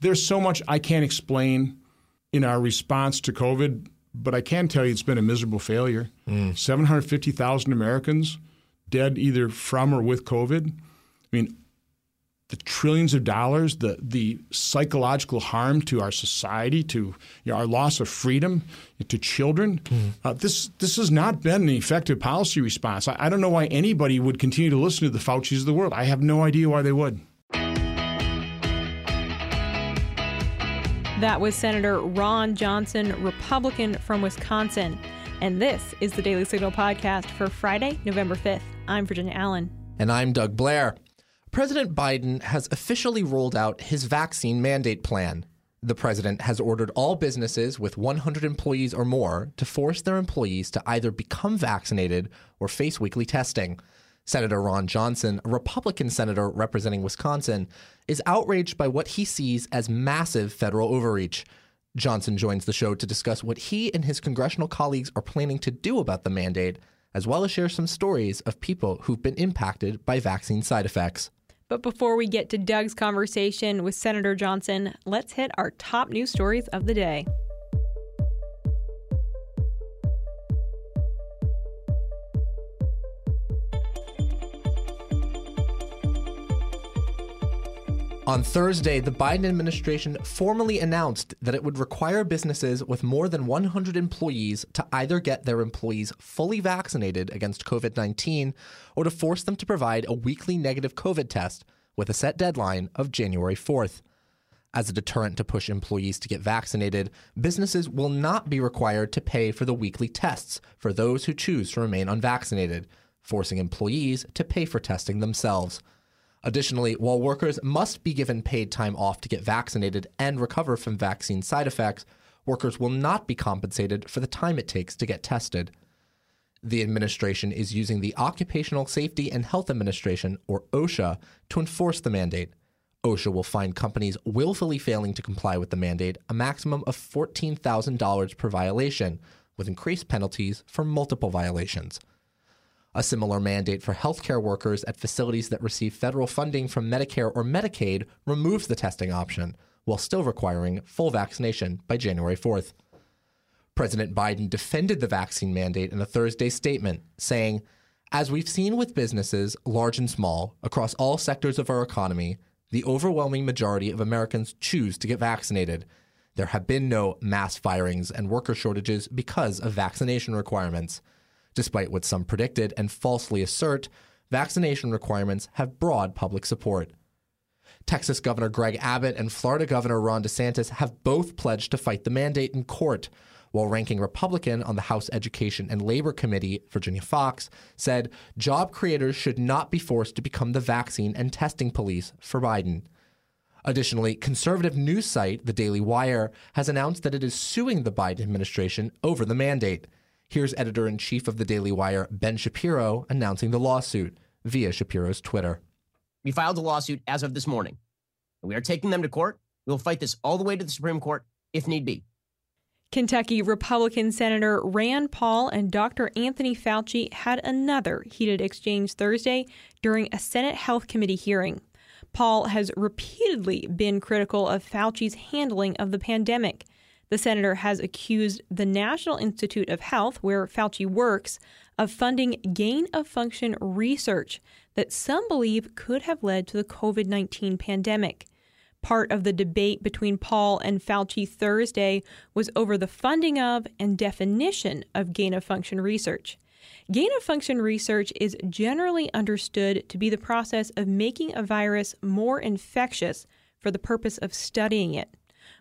There's so much I can't explain in our response to COVID, but I can tell you it's been a miserable failure. Mm. 750,000 Americans dead either from or with COVID. I mean, the trillions of dollars, the the psychological harm to our society, to you know, our loss of freedom, to children. Mm. Uh, this this has not been an effective policy response. I, I, don't know why anybody would continue to listen to the Fauci's of the world. I have no idea why they would. That was Senator Ron Johnson, Republican from Wisconsin. And this is the Daily Signal podcast for Friday, November 5th. I'm Virginia Allen. And I'm Doug Blair. President Biden has officially rolled out his vaccine mandate plan. The president has ordered all businesses with 100 employees or more to force their employees to either become vaccinated or face weekly testing. Senator Ron Johnson, a Republican senator representing Wisconsin, is outraged by what he sees as massive federal overreach. Johnson joins the show to discuss what he and his congressional colleagues are planning to do about the mandate, as well as share some stories of people who've been impacted by vaccine side effects. But before we get to Doug's conversation with Senator Johnson, let's hit our top news stories of the day. On Thursday, the Biden administration formally announced that it would require businesses with more than 100 employees to either get their employees fully vaccinated against COVID 19 or to force them to provide a weekly negative COVID test with a set deadline of January 4th. As a deterrent to push employees to get vaccinated, businesses will not be required to pay for the weekly tests for those who choose to remain unvaccinated, forcing employees to pay for testing themselves. Additionally, while workers must be given paid time off to get vaccinated and recover from vaccine side effects, workers will not be compensated for the time it takes to get tested. The administration is using the Occupational Safety and Health Administration, or OSHA, to enforce the mandate. OSHA will fine companies willfully failing to comply with the mandate a maximum of $14,000 per violation, with increased penalties for multiple violations. A similar mandate for healthcare workers at facilities that receive federal funding from Medicare or Medicaid removes the testing option, while still requiring full vaccination by January 4th. President Biden defended the vaccine mandate in a Thursday statement, saying, As we've seen with businesses, large and small, across all sectors of our economy, the overwhelming majority of Americans choose to get vaccinated. There have been no mass firings and worker shortages because of vaccination requirements. Despite what some predicted and falsely assert, vaccination requirements have broad public support. Texas Governor Greg Abbott and Florida Governor Ron DeSantis have both pledged to fight the mandate in court while ranking Republican on the House Education and Labor Committee, Virginia Foxx, said job creators should not be forced to become the vaccine and testing police for Biden. Additionally, conservative news site The Daily Wire has announced that it is suing the Biden administration over the mandate. Here's editor in chief of The Daily Wire, Ben Shapiro, announcing the lawsuit via Shapiro's Twitter. We filed a lawsuit as of this morning. We are taking them to court. We will fight this all the way to the Supreme Court if need be. Kentucky Republican Senator Rand Paul and Dr. Anthony Fauci had another heated exchange Thursday during a Senate Health Committee hearing. Paul has repeatedly been critical of Fauci's handling of the pandemic. The senator has accused the National Institute of Health, where Fauci works, of funding gain of function research that some believe could have led to the COVID 19 pandemic. Part of the debate between Paul and Fauci Thursday was over the funding of and definition of gain of function research. Gain of function research is generally understood to be the process of making a virus more infectious for the purpose of studying it.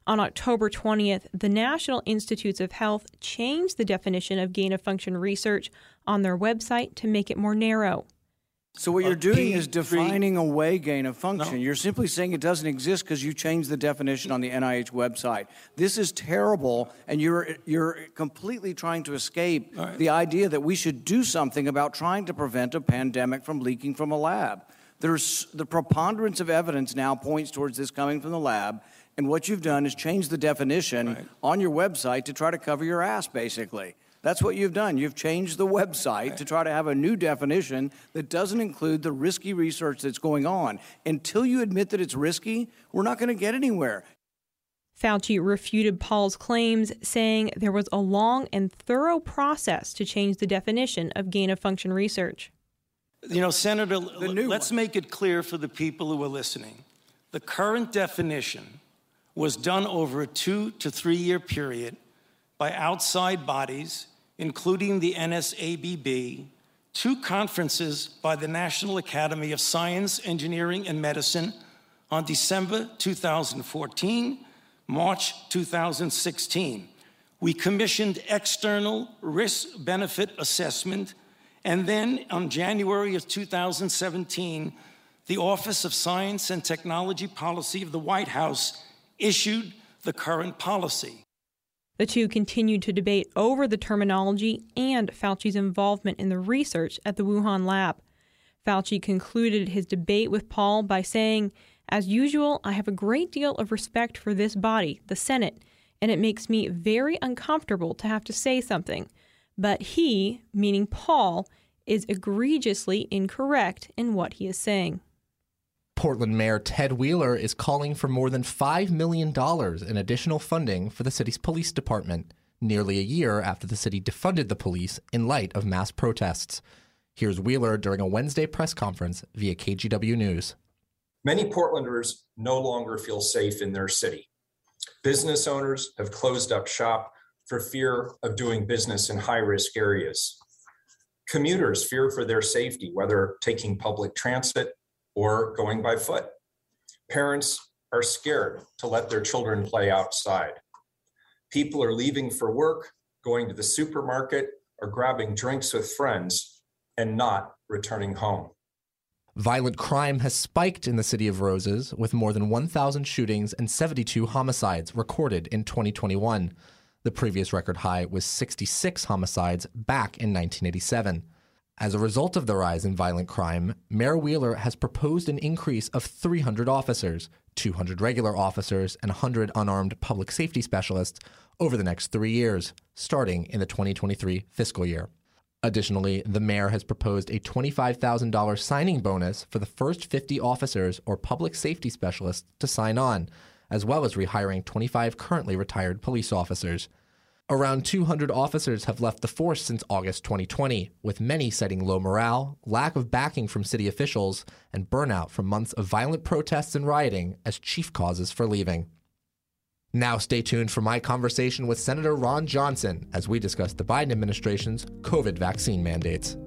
On October 20th, the National Institutes of Health changed the definition of gain of function research on their website to make it more narrow. So what you're doing is defining away gain of function. No. You're simply saying it doesn't exist because you changed the definition on the NIH website. This is terrible, and you're you're completely trying to escape right. the idea that we should do something about trying to prevent a pandemic from leaking from a lab. There's the preponderance of evidence now points towards this coming from the lab, and what you've done is change the definition right. on your website to try to cover your ass, basically. That's what you've done. You've changed the website to try to have a new definition that doesn't include the risky research that's going on. Until you admit that it's risky, we're not going to get anywhere. Fauci refuted Paul's claims, saying there was a long and thorough process to change the definition of gain of function research. You know, Senator, let's one. make it clear for the people who are listening. The current definition was done over a two to three year period by outside bodies, including the NSABB, two conferences by the National Academy of Science, Engineering, and Medicine on December 2014, March 2016. We commissioned external risk benefit assessment and then on January of 2017, the Office of Science and Technology Policy of the White House issued the current policy. The two continued to debate over the terminology and Fauci's involvement in the research at the Wuhan lab. Fauci concluded his debate with Paul by saying, As usual, I have a great deal of respect for this body, the Senate, and it makes me very uncomfortable to have to say something. But he, meaning Paul, is egregiously incorrect in what he is saying. Portland Mayor Ted Wheeler is calling for more than $5 million in additional funding for the city's police department, nearly a year after the city defunded the police in light of mass protests. Here's Wheeler during a Wednesday press conference via KGW News. Many Portlanders no longer feel safe in their city. Business owners have closed up shop for fear of doing business in high risk areas. Commuters fear for their safety, whether taking public transit or going by foot. Parents are scared to let their children play outside. People are leaving for work, going to the supermarket, or grabbing drinks with friends and not returning home. Violent crime has spiked in the City of Roses, with more than 1,000 shootings and 72 homicides recorded in 2021. The previous record high was 66 homicides back in 1987. As a result of the rise in violent crime, Mayor Wheeler has proposed an increase of 300 officers, 200 regular officers, and 100 unarmed public safety specialists over the next three years, starting in the 2023 fiscal year. Additionally, the mayor has proposed a $25,000 signing bonus for the first 50 officers or public safety specialists to sign on, as well as rehiring 25 currently retired police officers. Around 200 officers have left the force since August 2020, with many citing low morale, lack of backing from city officials, and burnout from months of violent protests and rioting as chief causes for leaving. Now, stay tuned for my conversation with Senator Ron Johnson as we discuss the Biden administration's COVID vaccine mandates.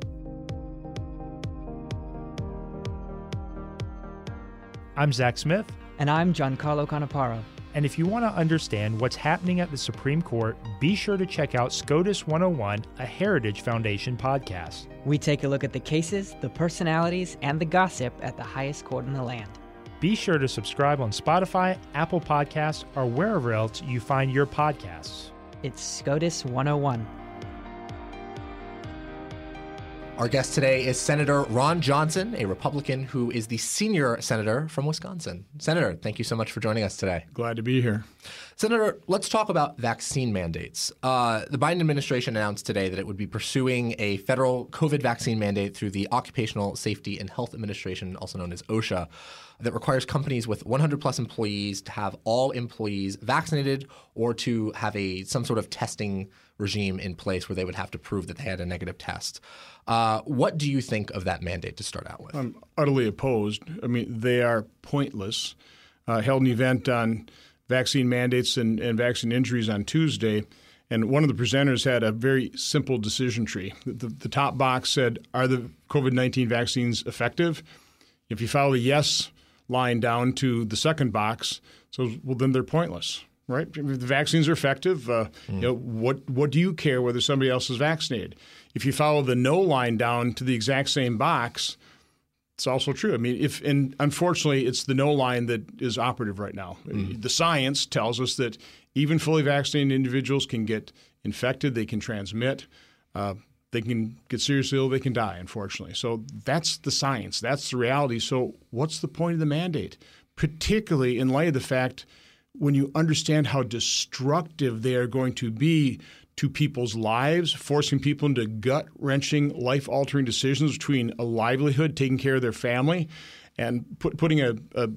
I'm Zach Smith. And I'm Giancarlo Canaparo. And if you want to understand what's happening at the Supreme Court, be sure to check out SCOTUS 101, a Heritage Foundation podcast. We take a look at the cases, the personalities, and the gossip at the highest court in the land. Be sure to subscribe on Spotify, Apple Podcasts, or wherever else you find your podcasts. It's SCOTUS 101. Our guest today is Senator Ron Johnson, a Republican who is the senior senator from Wisconsin. Senator, thank you so much for joining us today. Glad to be here. Senator, let's talk about vaccine mandates. Uh, the Biden administration announced today that it would be pursuing a federal COVID vaccine mandate through the Occupational Safety and Health Administration, also known as OSHA, that requires companies with 100 plus employees to have all employees vaccinated or to have a some sort of testing regime in place where they would have to prove that they had a negative test. Uh, what do you think of that mandate to start out with? I'm utterly opposed. I mean, they are pointless. Uh, held an event on vaccine mandates and, and vaccine injuries on Tuesday, and one of the presenters had a very simple decision tree. The, the top box said, Are the COVID 19 vaccines effective? If you follow the yes line down to the second box, so well, then they're pointless right? If the vaccines are effective, uh, mm. you know, what what do you care whether somebody else is vaccinated? If you follow the no line down to the exact same box, it's also true. I mean, if and unfortunately, it's the no line that is operative right now. Mm. The science tells us that even fully vaccinated individuals can get infected, they can transmit. Uh, they can get seriously ill, they can die, unfortunately. So that's the science, that's the reality. So, what's the point of the mandate? Particularly in light of the fact when you understand how destructive they are going to be to people's lives, forcing people into gut wrenching, life altering decisions between a livelihood, taking care of their family, and put, putting a, a,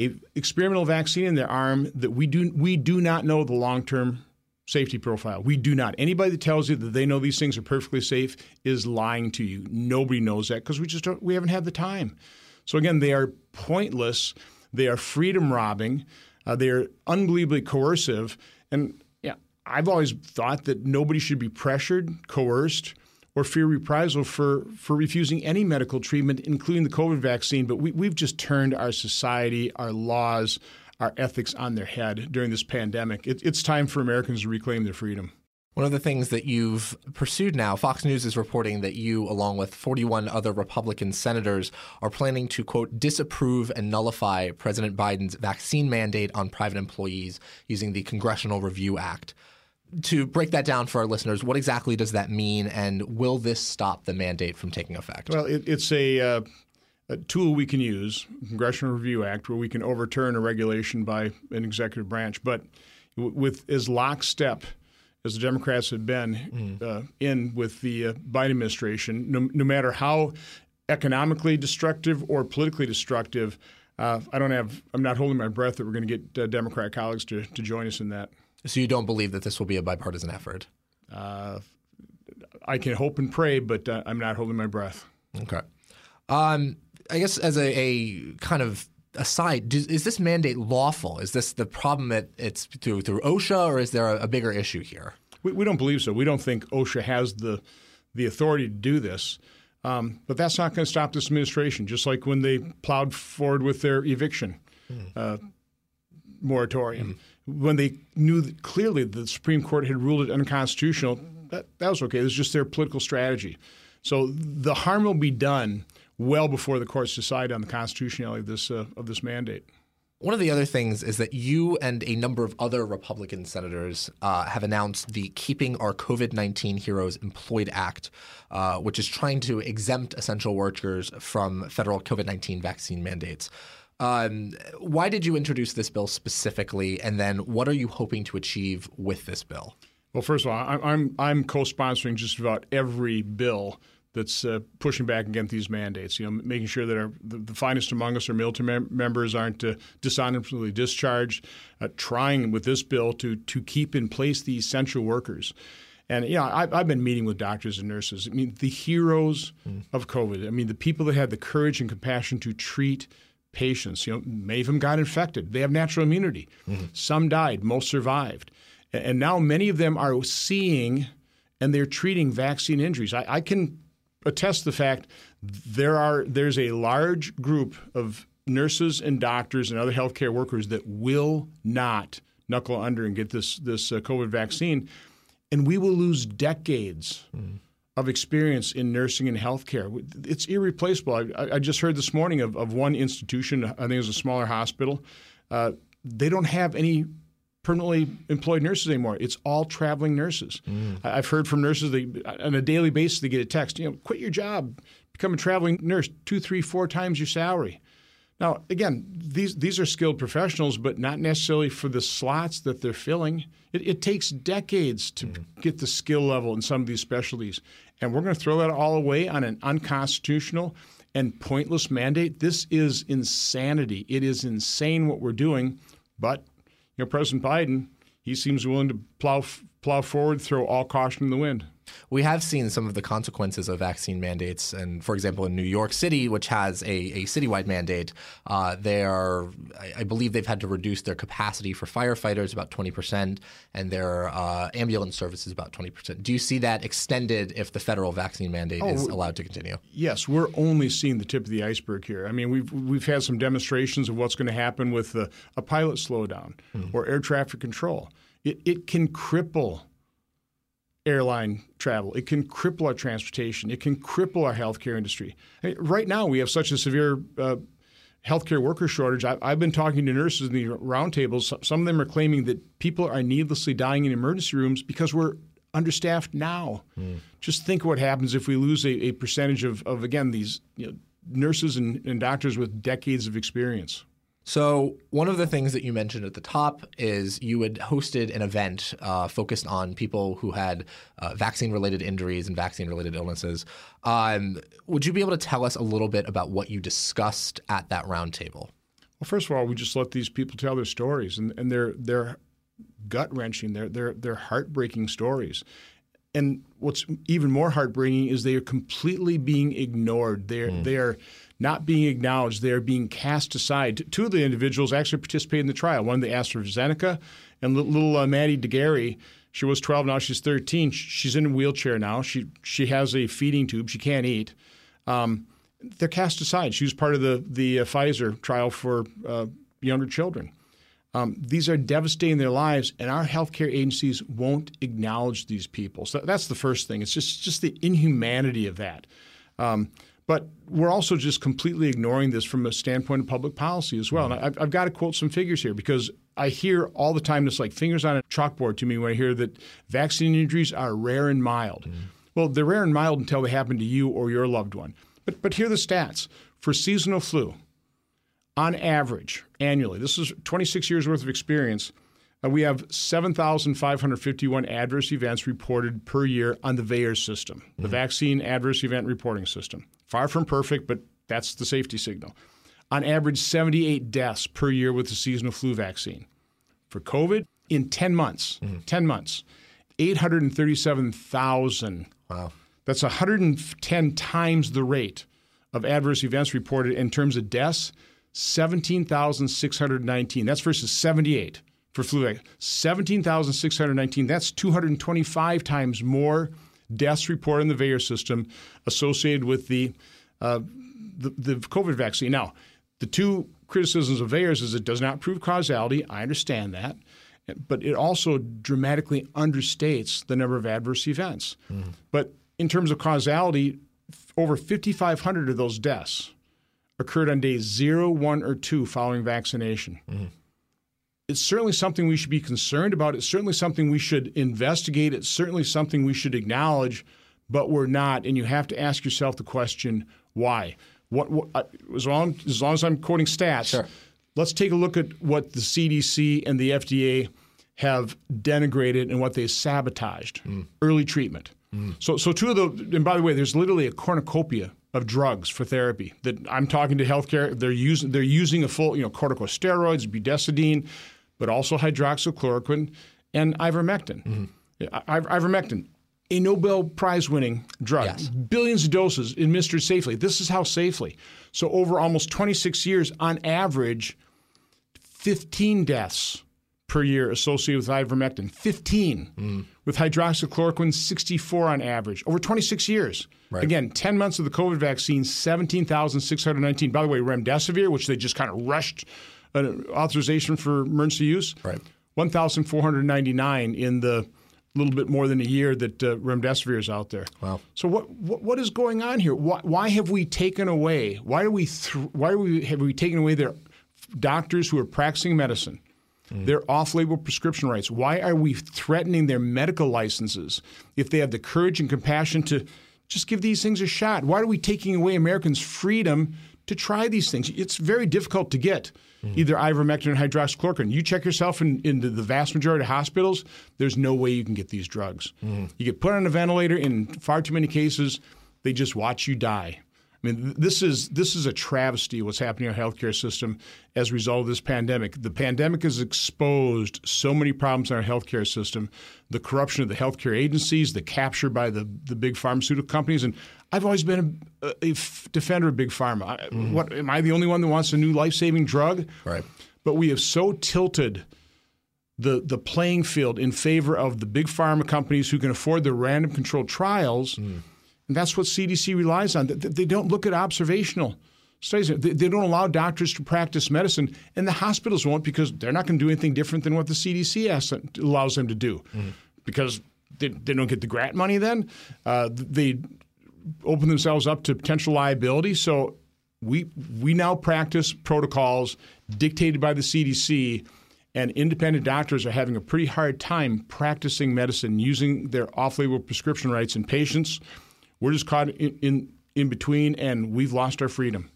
a experimental vaccine in their arm that we do we do not know the long term safety profile. We do not. Anybody that tells you that they know these things are perfectly safe is lying to you. Nobody knows that because we just don't, we haven't had the time. So again, they are pointless. They are freedom robbing. Uh, they are unbelievably coercive. And yeah, I've always thought that nobody should be pressured, coerced, or fear reprisal for, for refusing any medical treatment, including the COVID vaccine. But we, we've just turned our society, our laws, our ethics on their head during this pandemic. It, it's time for Americans to reclaim their freedom. One of the things that you've pursued now, Fox News is reporting that you, along with 41 other Republican senators, are planning to, quote, disapprove and nullify President Biden's vaccine mandate on private employees using the Congressional Review Act. To break that down for our listeners, what exactly does that mean, and will this stop the mandate from taking effect? Well, it, it's a, uh, a tool we can use, Congressional Review Act, where we can overturn a regulation by an executive branch. But with as lockstep as the Democrats have been mm. uh, in with the uh, Biden administration, no, no, matter how economically destructive or politically destructive, uh, I don't have. I'm not holding my breath that we're going to get uh, Democrat colleagues to, to join us in that. So you don't believe that this will be a bipartisan effort? Uh, I can hope and pray, but uh, I'm not holding my breath. Okay. Um, I guess as a, a kind of aside, do, is this mandate lawful? Is this the problem that it's through through OSHA, or is there a, a bigger issue here? We, we, don't believe so. We don't think OSHA has the the authority to do this. Um, but that's not going to stop this administration. Just like when they plowed forward with their eviction mm. uh, moratorium, mm. when they knew that clearly the Supreme Court had ruled it unconstitutional, that, that was okay. It was just their political strategy. So the harm will be done well before the courts decide on the constitutionality of this uh, of this mandate. One of the other things is that you and a number of other Republican senators uh, have announced the Keeping Our COVID 19 Heroes Employed Act, uh, which is trying to exempt essential workers from federal COVID 19 vaccine mandates. Um, why did you introduce this bill specifically? And then what are you hoping to achieve with this bill? Well, first of all, I'm, I'm co sponsoring just about every bill that's uh, pushing back against these mandates. You know, making sure that our, the, the, finest among us, our military mem- members, aren't uh, dishonorably discharged. Uh, trying with this bill to to keep in place the essential workers. And you know, I've, I've been meeting with doctors and nurses. I mean, the heroes mm. of COVID. I mean, the people that had the courage and compassion to treat patients. You know, many of them got infected. They have natural immunity. Mm-hmm. Some died. Most survived. And now many of them are seeing and they're treating vaccine injuries. I, I can attest the fact there are there's a large group of nurses and doctors and other healthcare workers that will not knuckle under and get this this uh, COVID vaccine, and we will lose decades. Mm. Of experience in nursing and healthcare, it's irreplaceable. I, I, just heard this morning of, of one institution. I think it was a smaller hospital. Uh, they don't have any permanently employed nurses anymore. It's all traveling nurses. Mm. I've heard from nurses that on a daily basis they get a text, you know, quit your job, become a traveling nurse, two, three, four times your salary. Now, again, these these are skilled professionals, but not necessarily for the slots that they're filling. It, it takes decades to mm. get the skill level in some of these specialties, and we're going to throw that all away on an unconstitutional and pointless mandate. This is insanity. It is insane what we're doing, but you know, President Biden, he seems willing to plow plow forward, throw all caution in the wind. We have seen some of the consequences of vaccine mandates, and for example, in New York City, which has a, a citywide mandate, uh, they are, I, I, believe, they've had to reduce their capacity for firefighters about twenty percent, and their uh, ambulance services about twenty percent. Do you see that extended if the federal vaccine mandate oh, is allowed to continue? Yes, we're only seeing the tip of the iceberg here. I mean, we've we've had some demonstrations of what's going to happen with the, a pilot slowdown hmm. or air traffic control. It, it can cripple airline travel. It can cripple our transportation. It can cripple our healthcare industry. I mean, right now, we have such a severe uh, healthcare worker shortage. I, have been talking to nurses in the roundtables. Some of them are claiming that people are needlessly dying in emergency rooms because we're understaffed now. Mm. Just think what happens if we lose a, a percentage of, of, again, these you know, nurses and, and doctors with decades of experience. So, one of the things that you mentioned at the top is you had hosted an event uh, focused on people who had uh, vaccine related injuries and vaccine related illnesses. Um, would you be able to tell us a little bit about what you discussed at that roundtable? Well, first of all, we just let these people tell their stories, and, and they're they're gut wrenching. They're they're they're heartbreaking stories. And what's even more heartbreaking is they are completely being ignored. They're mm. they are not being acknowledged. They are being cast aside. Two of the individuals actually participated in the trial. One, of the AstraZeneca, and little uh, Maddie de Garay. She was 12, now she's 13. She's in a wheelchair now. She she has a feeding tube. She can't eat. Um, they're cast aside. She was part of the the uh, Pfizer trial for uh, younger children. Um, these are devastating their lives, and our healthcare agencies won't acknowledge these people. So that's the first thing. It's just just the inhumanity of that. Um, but we're also just completely ignoring this from a standpoint of public policy as well. And I've, I've, got to quote some figures here because I hear all the time this like fingers on a chalkboard to me when I hear that vaccine injuries are rare and mild. Mm. Well, they're rare and mild until they happen to you or your loved one. But but here are the stats for seasonal flu. On average, annually, this is 26 years worth of experience. Uh, we have 7,551 adverse events reported per year on the VAERS system, the mm-hmm. Vaccine Adverse Event Reporting System. Far from perfect, but that's the safety signal. On average, 78 deaths per year with the seasonal flu vaccine. For COVID, in 10 months, mm-hmm. 10 months, 837,000 wow. That's 110 times the rate of adverse events reported in terms of deaths. 17,619. That's versus 78 for flu. vaccine. 17,619. That's 225 times more deaths reported in the VAERS system associated with the, uh, the, the COVID vaccine. Now, the two criticisms of VAERS is it does not prove causality. I understand that but it also dramatically understates the number of adverse events. Mm. But in terms of causality, over 5,500 of those deaths occurred on days zero, one, or two following vaccination. Mm-hmm. It's certainly something we should be concerned about. It's certainly something we should investigate. It's certainly something we should acknowledge, but we're not. And you have to ask yourself the question why? What, what uh, as, long, as long as I'm quoting stats, sure. let's take a look at what the CDC and the FDA have denigrated and what they sabotaged mm. early treatment. Mm. So, so two of the, and by the way, there's literally a cornucopia of drugs for therapy that I'm talking to healthcare. They're using, they're using a full, you know, corticosteroids, budesonide, but also hydroxychloroquine and ivermectin. Mm-hmm. I- ivermectin, a Nobel Prize winning drug, yes. billions of doses administered safely. This is how safely. So, over almost 26 years, on average, 15 deaths per year associated with ivermectin, 15. Mm. With hydroxychloroquine, 64 on average over 26 years. Right. Again, 10 months of the COVID vaccine, 17,619. By the way, remdesivir, which they just kind of rushed an authorization for emergency use, right. 1,499 in the little bit more than a year that uh, remdesivir is out there. Wow. So what, what, what is going on here? Why, why have we taken away? Why are we th- why do we have we taken away their doctors who are practicing medicine? mm. their off label prescription rights? Why are we threatening their medical licenses if they have the courage and compassion to just give these things a shot? Why are we taking away Americans' freedom to try these things? It's very difficult to get mm. either ivermectin or hydroxychloroquine. You check yourself in, into the vast majority of hospitals, there's no way you can get these drugs. Mm. You get put on a ventilator, in far too many cases, they just watch you die. I mean, this is this is a travesty what's happening in our healthcare system as a result of this pandemic. The pandemic has exposed so many problems in our healthcare system, the corruption of the healthcare agencies, the capture by the the big pharmaceutical companies, and I've always been a, a, a defender of big pharma. Mm-hmm. What am I the only one that wants a new life saving drug? Right. But we have so tilted the the playing field in favor of the big pharma companies who can afford the random controlled trials. Mm and that's what CDC relies on. They don't look at observational studies. They don't allow doctors to practice medicine, and the hospitals won't because they're not going to do anything different than what the CDC allows them to do mm-hmm. because they, they, don't get the grant money then. Uh, they open themselves up to potential liability. So we, we now practice protocols dictated by the CDC and independent doctors are having a pretty hard time practicing medicine using their off-label prescription rights in patients we're just caught in, in, in between, and we've lost our freedom.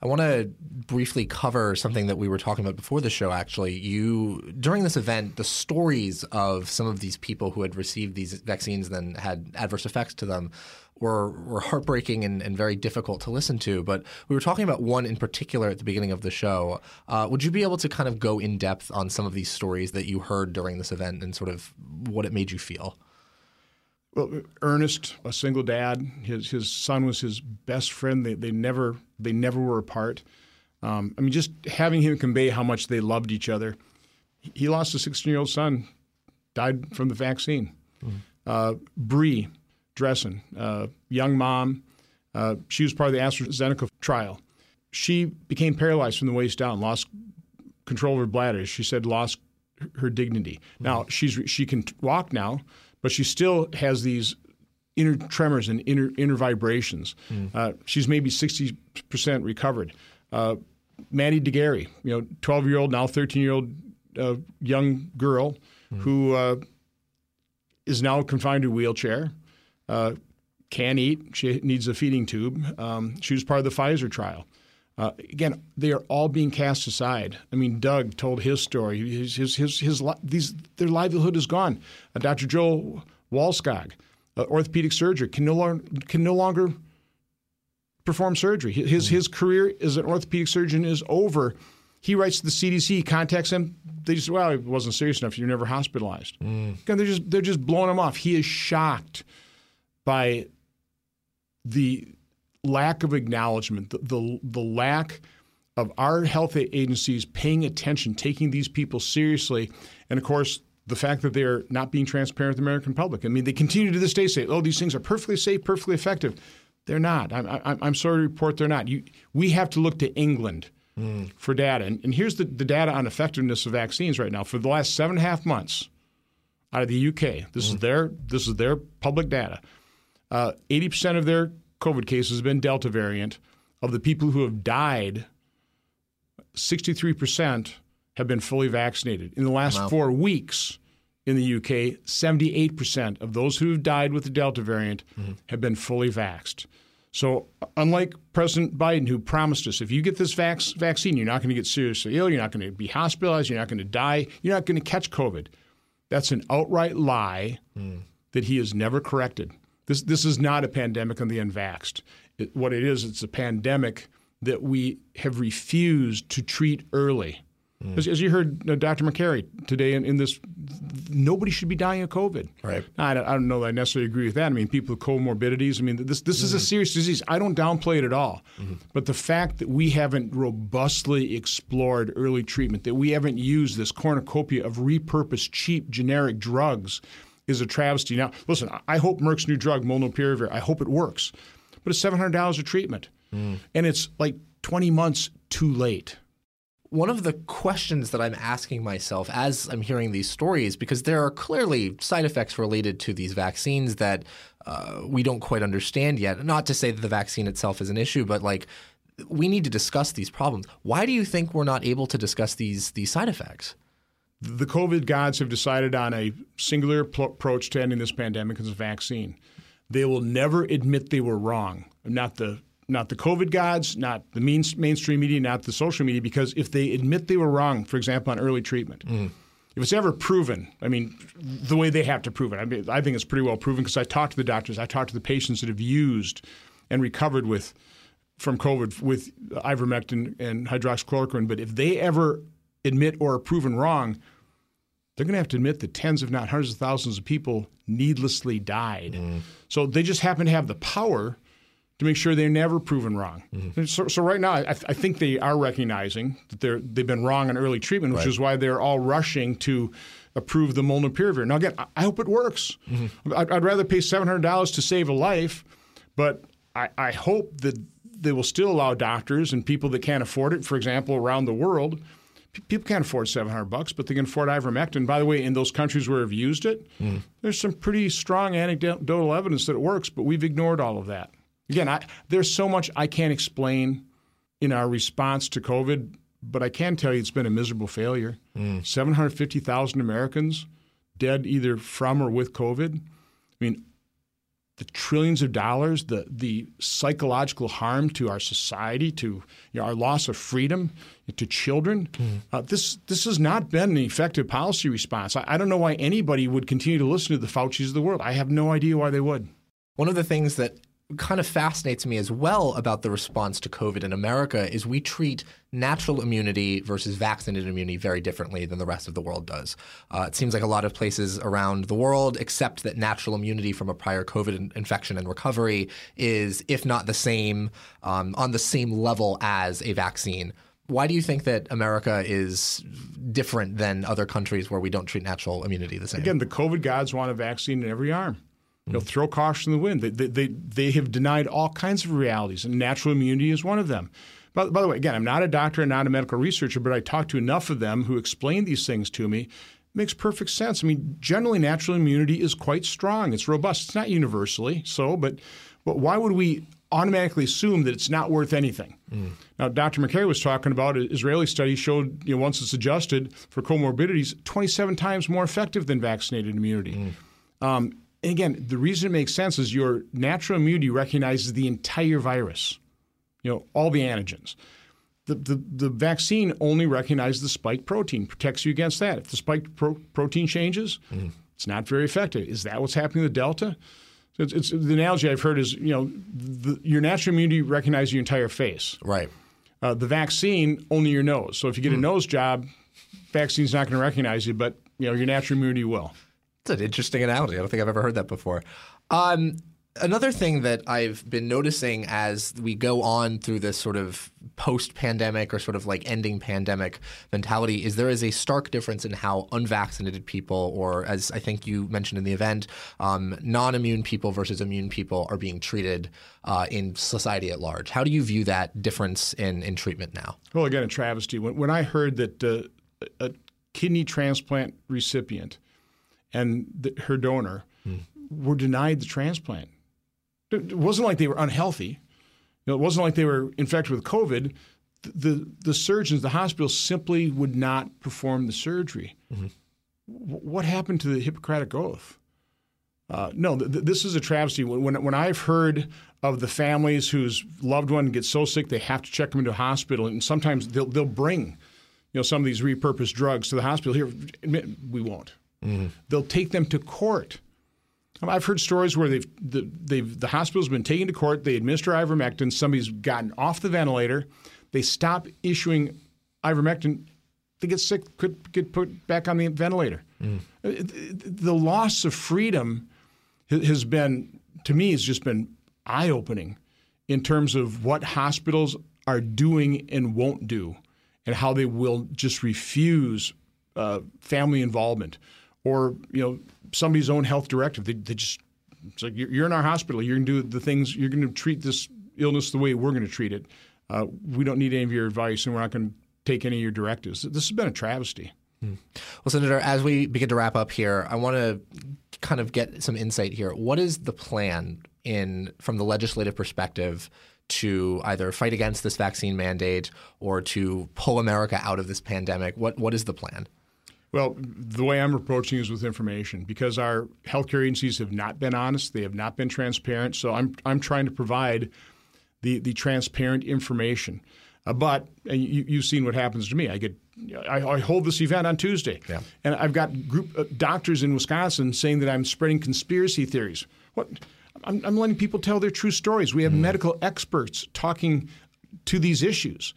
I want to briefly cover something that we were talking about before the show. Actually, you during this event, the stories of some of these people who had received these vaccines and then had adverse effects to them were were heartbreaking and, and very difficult to listen to. But we were talking about one in particular at the beginning of the show. Uh, would you be able to kind of go in depth on some of these stories that you heard during this event and sort of what it made you feel? Well, Ernest, a single dad, his his son was his best friend. They they never they never were apart. Um, I mean, just having him convey how much they loved each other. He lost a 16 year old son, died from the vaccine. Mm-hmm. Uh, Bree Dressen, uh, young mom, uh, she was part of the AstraZeneca trial. She became paralyzed from the waist down, lost control of her bladder. She said lost her dignity. Mm-hmm. Now she's she can walk now, but she still has these inner tremors and inner inner vibrations. Mm. Uh, she's maybe sixty percent recovered. Uh, Maddie de Garay, you know, twelve year old now thirteen year old uh, young girl mm. who uh, is now confined to a wheelchair. Uh, can't eat. She needs a feeding tube. Um, she was part of the Pfizer trial. Uh, again, they are all being cast aside. I mean, Doug told his story. His, his, his, his these, their livelihood is gone. Uh, Dr. Joel Wallskog, uh, orthopedic surgeon, can no, longer, can no longer perform surgery. His, his career as an orthopedic surgeon is over. He writes to the CDC, contacts them. They just, well, it wasn't serious enough. You're never hospitalized. Mm. Again, they're just, they're just blowing him off. He is shocked by the lack of acknowledgement, the, the, the lack of our health agencies paying attention, taking these people seriously, and of course, the fact that they're not being transparent with the American public. I mean, they continue to this day say, "Oh, these things are perfectly safe, perfectly effective." They're not. I'm, I'm, I'm sorry to report they're not. You, we have to look to England mm. for data, and, and here's the, the data on effectiveness of vaccines right now for the last seven and a half months out of the UK. This mm. is their this is their public data. Uh, eighty uh, percent of their COVID cases have been Delta variant. Of the people who have died, 63% have been fully vaccinated. In the last wow. four weeks in the UK, 78% of those who have died with the Delta variant mm-hmm. have been fully vaxxed. So, unlike President Biden, who promised us if you get this vac- vaccine, you're not going to get seriously ill, you're not going to be hospitalized, you're not going to die, you're not going to catch COVID. That's an outright lie mm. that he has never corrected. This this is not a pandemic on the unvaxxed. It, what it is, it's a pandemic that we have refused to treat early. Mm. As, as, you heard uh, Dr. Makary today in, in, this, nobody should be dying of COVID. Right. I don't, I don't know that I necessarily agree with that. I mean, people with comorbidities. I mean, this this mm-hmm. is a mm-hmm. serious disease. I don't downplay it at all. Mm-hmm. But the fact that we haven't robustly explored early treatment, that we haven't used this cornucopia of repurposed, cheap, generic drugs is a travesty. Now, listen, I hope Merck's new drug, Molnupiravir, I hope it works, but it's $700 a treatment. Mm. And it's like 20 months too late. One of the questions that I'm asking myself as I'm hearing these stories, because there are clearly side effects related to these vaccines that uh, we don't quite understand yet. Not to say that the vaccine itself is an issue, but like we need to discuss these problems. Why do you think we're not able to discuss these these side effects? The COVID gods have decided on a singular pl- approach to ending this pandemic as a vaccine. They will never admit they were wrong. Not the not the COVID gods, not the main, mainstream media, not the social media, because if they admit they were wrong, for example, on early treatment, mm. if it's ever proven, I mean, the way they have to prove it, I, mean, I think it's pretty well proven because I talked to the doctors, I talked to the patients that have used and recovered with from COVID with ivermectin and hydroxychloroquine. But if they ever admit or are proven wrong, they're going to have to admit that tens, if not hundreds of thousands of people needlessly died. Mm. So they just happen to have the power to make sure they're never proven wrong. Mm-hmm. So, so, right now, I, I, think they are recognizing that they're, they've been wrong on early treatment, which right. is why they're all rushing to approve the molnupiravir. Now, again, I, hope it works. Mm-hmm. I'd, I'd, rather pay $700 to save a life, but I, I hope that they will still allow doctors and people that can't afford it, for example, around the world – people can't afford 700 bucks, but they can afford ivermectin. By the way, in those countries where we've used it, mm. there's some pretty strong anecdotal evidence that it works, but we've ignored all of that. Again, I, there's so much I can't explain in our response to COVID, but I can tell you it's been a miserable failure. Mm. 750,000 Americans dead either from or with COVID. I mean, the trillions of dollars, the the psychological harm to our society, to you know, our loss of freedom, to children. Mm. Uh, this this has not been an effective policy response. I, I, don't know why anybody would continue to listen to the Fauci's of the world. I have no idea why they would. One of the things that kind of fascinates me as well about the response to COVID in America is we treat natural immunity versus vaccinated immunity very differently than the rest of the world does. Uh, it seems like a lot of places around the world accept that natural immunity from a prior COVID infection and recovery is, if not the same, um, on the same level as a vaccine. Why do you think that America is different than other countries where we don't treat natural immunity the same? Again, the COVID gods want a vaccine in every arm. You know, throw caution in the wind. They, they, they, they, have denied all kinds of realities, and natural immunity is one of them. By, by the way, again, I'm not a doctor and not a medical researcher, but I talked to enough of them who explained these things to me. It makes perfect sense. I mean, generally, natural immunity is quite strong. It's robust. It's not universally so, but, but why would we automatically assume that it's not worth anything? Mm. Now, Dr. Makary was talking about an Israeli study showed you know, once it's adjusted for comorbidities, 27 times more effective than vaccinated immunity. Mm. Um, and again, the reason it makes sense is your natural immunity recognizes the entire virus, you know, all the antigens. The, the, the vaccine only recognizes the spike protein, protects you against that. If the spike pro- protein changes, mm. it's not very effective. Is that what's happening with the Delta? So it's, it's, the analogy I've heard is, you know, the, your natural immunity recognizes your entire face. Right. Uh, the vaccine only your nose. So if you get mm. a nose job, vaccine's not going to recognize you, but you know your natural immunity will. It's an interesting analogy. I don't think I've ever heard that before. Um, another thing that I've been noticing as we go on through this sort of post pandemic or sort of like ending pandemic mentality is there is a stark difference in how unvaccinated people, or as I think you mentioned in the event, um, non immune people versus immune people are being treated uh, in society at large. How do you view that difference in, in treatment now? Well, again, a travesty. When, when I heard that uh, a kidney transplant recipient and the, her donor hmm. were denied the transplant. It wasn't like they were unhealthy. You know, it wasn't like they were infected with COVID. The, the, the surgeons, the hospitals simply would not perform the surgery. Mm-hmm. W- what happened to the Hippocratic Oath? Uh, no, th- th- this is a travesty. When, when I've heard of the families whose loved one gets so sick they have to check them into a hospital, and sometimes they'll, they'll bring you know, some of these repurposed drugs to the hospital. Here, we won't. Mm-hmm. They'll take them to court. I've heard stories where they've the, they've the hospital's been taken to court. They administer ivermectin. Somebody's gotten off the ventilator. They stop issuing ivermectin. They get sick, could get put back on the ventilator. Mm. The loss of freedom has been, to me, has just been eye opening in terms of what hospitals are doing and won't do, and how they will just refuse uh, family involvement or you know somebody's own health directive. They, they just it's like you're in our hospital. You're going to do the things. You're going to treat this illness the way we're going to treat it. Uh, we don't need any of your advice, and we're not going to take any of your directives. This has been a travesty. Hmm. Well, Senator, as we begin to wrap up here, I want to kind of get some insight here. What is the plan in from the legislative perspective to either fight against this vaccine mandate or to pull America out of this pandemic? What what is the plan? Well, the way I'm approaching is with information because our healthcare agencies have not been honest. They have not been transparent. So I'm I'm trying to provide the the transparent information. Uh, but you, you've seen what happens to me. I get I, I hold this event on Tuesday, yeah. and I've got group uh, doctors in Wisconsin saying that I'm spreading conspiracy theories. What? I'm, I'm letting people tell their true stories. We have mm. medical experts talking to these issues,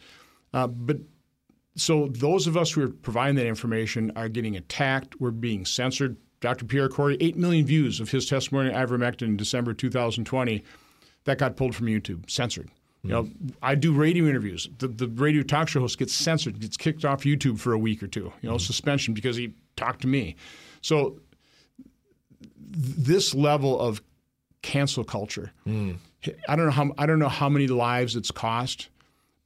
uh, but so those of us who are providing that information are getting attacked. We're being censored. Dr. Pierre Kory, 8 million views of his testimony on ivermectin in December 2020. That got pulled from YouTube, censored. You know, I do radio interviews. The, the radio talk show host gets censored, gets kicked off YouTube for a week or two. You know, mm-hmm. suspension because he talked to me. So this level of cancel culture, mm. I don't know how I don't know how many lives it's cost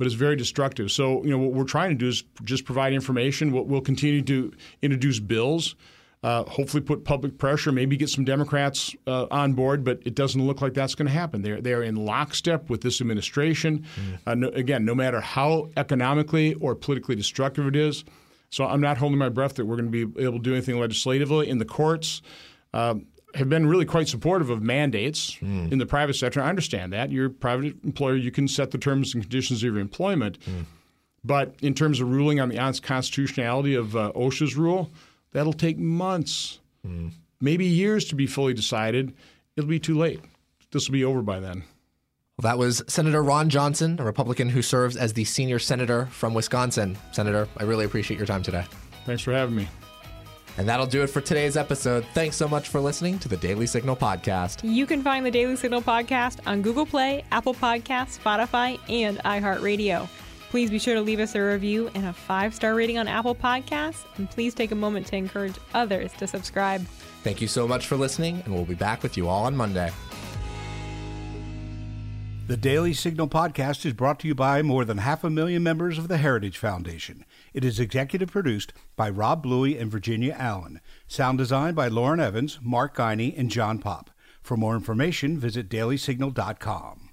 but it's very destructive. So, you know, what we're trying to do is just provide information. We'll, we'll continue to introduce bills, uh, hopefully put public pressure, maybe get some Democrats uh, on board, but it doesn't look like that's going to happen. They're, they're in lockstep with this administration. Mm. Uh, no, again, no matter how economically or politically destructive it is. So I'm not holding my breath that we're going to be able to do anything legislatively in the courts. Um, have been really quite supportive of mandates mm. in the private sector. I understand that. You're a private employer, you can set the terms and conditions of your employment. Mm. But in terms of ruling on the unconstitutionality of uh, OSHA's rule, that'll take months, mm. maybe years to be fully decided. It'll be too late. This will be over by then. Well, that was Senator Ron Johnson, a Republican who serves as the senior senator from Wisconsin. Senator, I really appreciate your time today. Thanks for having me. And that'll do it for today's episode. Thanks so much for listening to the Daily Signal podcast. You can find the Daily Signal podcast on Google Play, Apple Podcasts, Spotify, and iHeartRadio. Please be sure to leave us a review and a five star rating on Apple Podcasts. And please take a moment to encourage others to subscribe. Thank you so much for listening, and we'll be back with you all on Monday. The Daily Signal podcast is brought to you by more than half a million members of the Heritage Foundation. It is executive produced by Rob Bluey and Virginia Allen. Sound design by Lauren Evans, Mark Geiney, and John Pop. For more information, visit dailysignal.com.